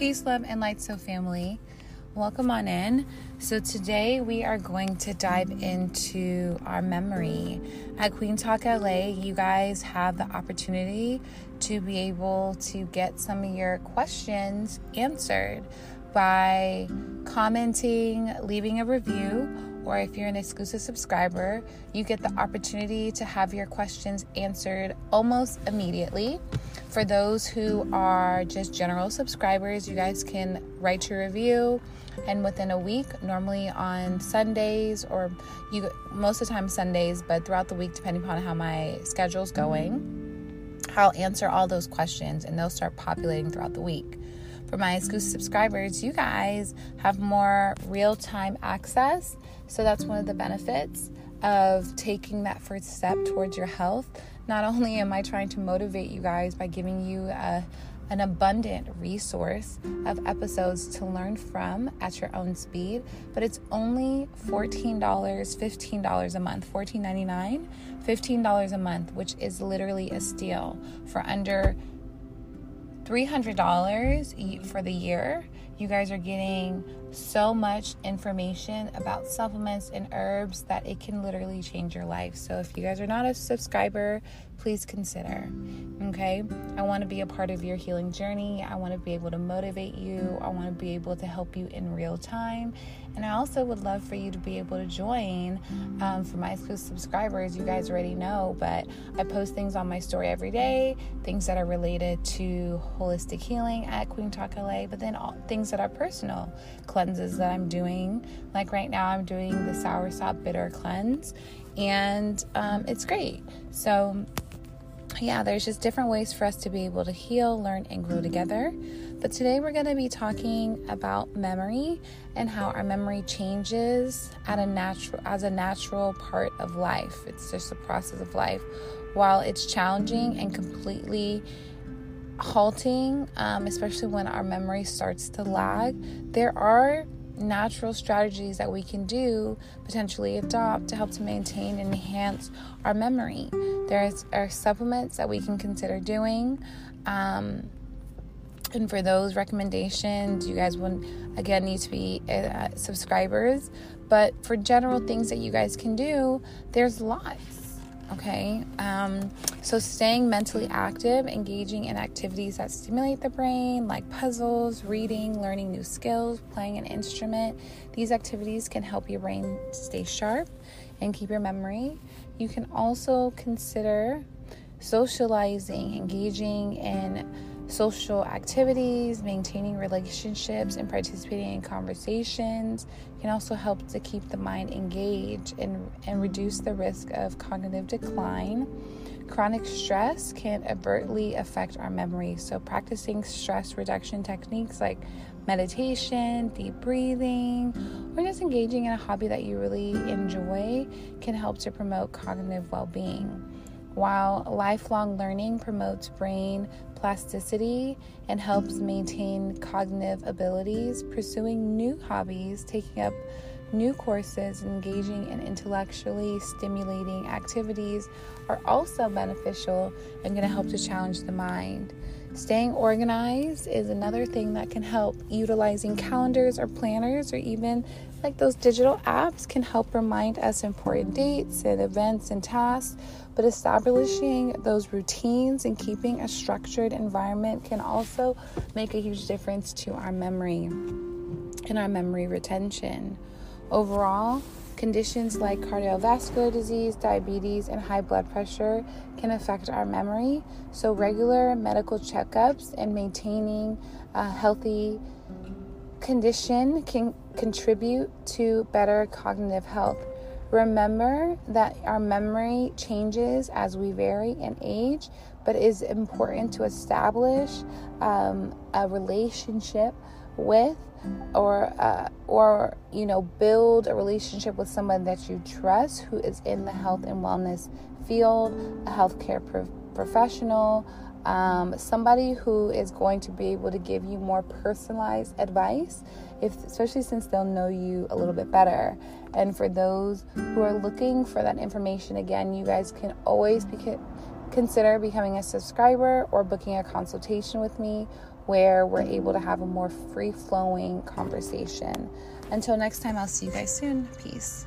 Peace, love, and light, so family. Welcome on in. So, today we are going to dive into our memory. At Queen Talk LA, you guys have the opportunity to be able to get some of your questions answered by commenting, leaving a review, or if you're an exclusive subscriber, you get the opportunity to have your questions answered almost immediately. For those who are just general subscribers, you guys can write your review and within a week, normally on Sundays or you most of the time Sundays, but throughout the week depending upon how my schedule's going, I'll answer all those questions and they'll start populating throughout the week. For my exclusive subscribers, you guys have more real-time access. So that's one of the benefits of taking that first step towards your health not only am I trying to motivate you guys by giving you a, an abundant resource of episodes to learn from at your own speed, but it's only $14, $15 a month, $14.99, $15 a month, which is literally a steal for under $300 for the year. You guys are getting so much information about supplements and herbs that it can literally change your life. So if you guys are not a subscriber, please consider. Okay? I want to be a part of your healing journey. I want to be able to motivate you. I want to be able to help you in real time. And I also would love for you to be able to join um, for my exclusive subscribers. You guys already know, but I post things on my story every day, things that are related to holistic healing at Queen Talk LA, but then all things that are personal cleanses that I'm doing. Like right now, I'm doing the sour sop bitter cleanse, and um, it's great. So yeah, there's just different ways for us to be able to heal, learn, and grow together. But today we're going to be talking about memory and how our memory changes at a natural as a natural part of life. It's just a process of life. While it's challenging and completely halting, um, especially when our memory starts to lag, there are natural strategies that we can do, potentially adopt to help to maintain and enhance our memory. There are supplements that we can consider doing. Um, and for those recommendations, you guys would again need to be uh, subscribers. But for general things that you guys can do, there's lots. Okay, um, so staying mentally active, engaging in activities that stimulate the brain, like puzzles, reading, learning new skills, playing an instrument. These activities can help your brain stay sharp and keep your memory. You can also consider socializing, engaging in social activities, maintaining relationships, and participating in conversations can also help to keep the mind engaged and, and reduce the risk of cognitive decline. Chronic stress can adversely affect our memory, so practicing stress reduction techniques like meditation, deep breathing, or just engaging in a hobby that you really enjoy can help to promote cognitive well being. While lifelong learning promotes brain plasticity and helps maintain cognitive abilities, pursuing new hobbies, taking up new courses, engaging in intellectually stimulating activities are also beneficial and going to help to challenge the mind. Staying organized is another thing that can help. Utilizing calendars or planners or even like those digital apps can help remind us important dates and events and tasks. But establishing those routines and keeping a structured environment can also make a huge difference to our memory and our memory retention. Overall, Conditions like cardiovascular disease, diabetes, and high blood pressure can affect our memory. So, regular medical checkups and maintaining a healthy condition can contribute to better cognitive health. Remember that our memory changes as we vary in age, but it is important to establish um, a relationship with or uh, or you know build a relationship with someone that you trust who is in the health and wellness field a healthcare pro- professional um, somebody who is going to be able to give you more personalized advice if especially since they'll know you a little bit better and for those who are looking for that information again you guys can always be consider becoming a subscriber or booking a consultation with me where we're able to have a more free flowing conversation. Until next time, I'll see you guys soon. Peace.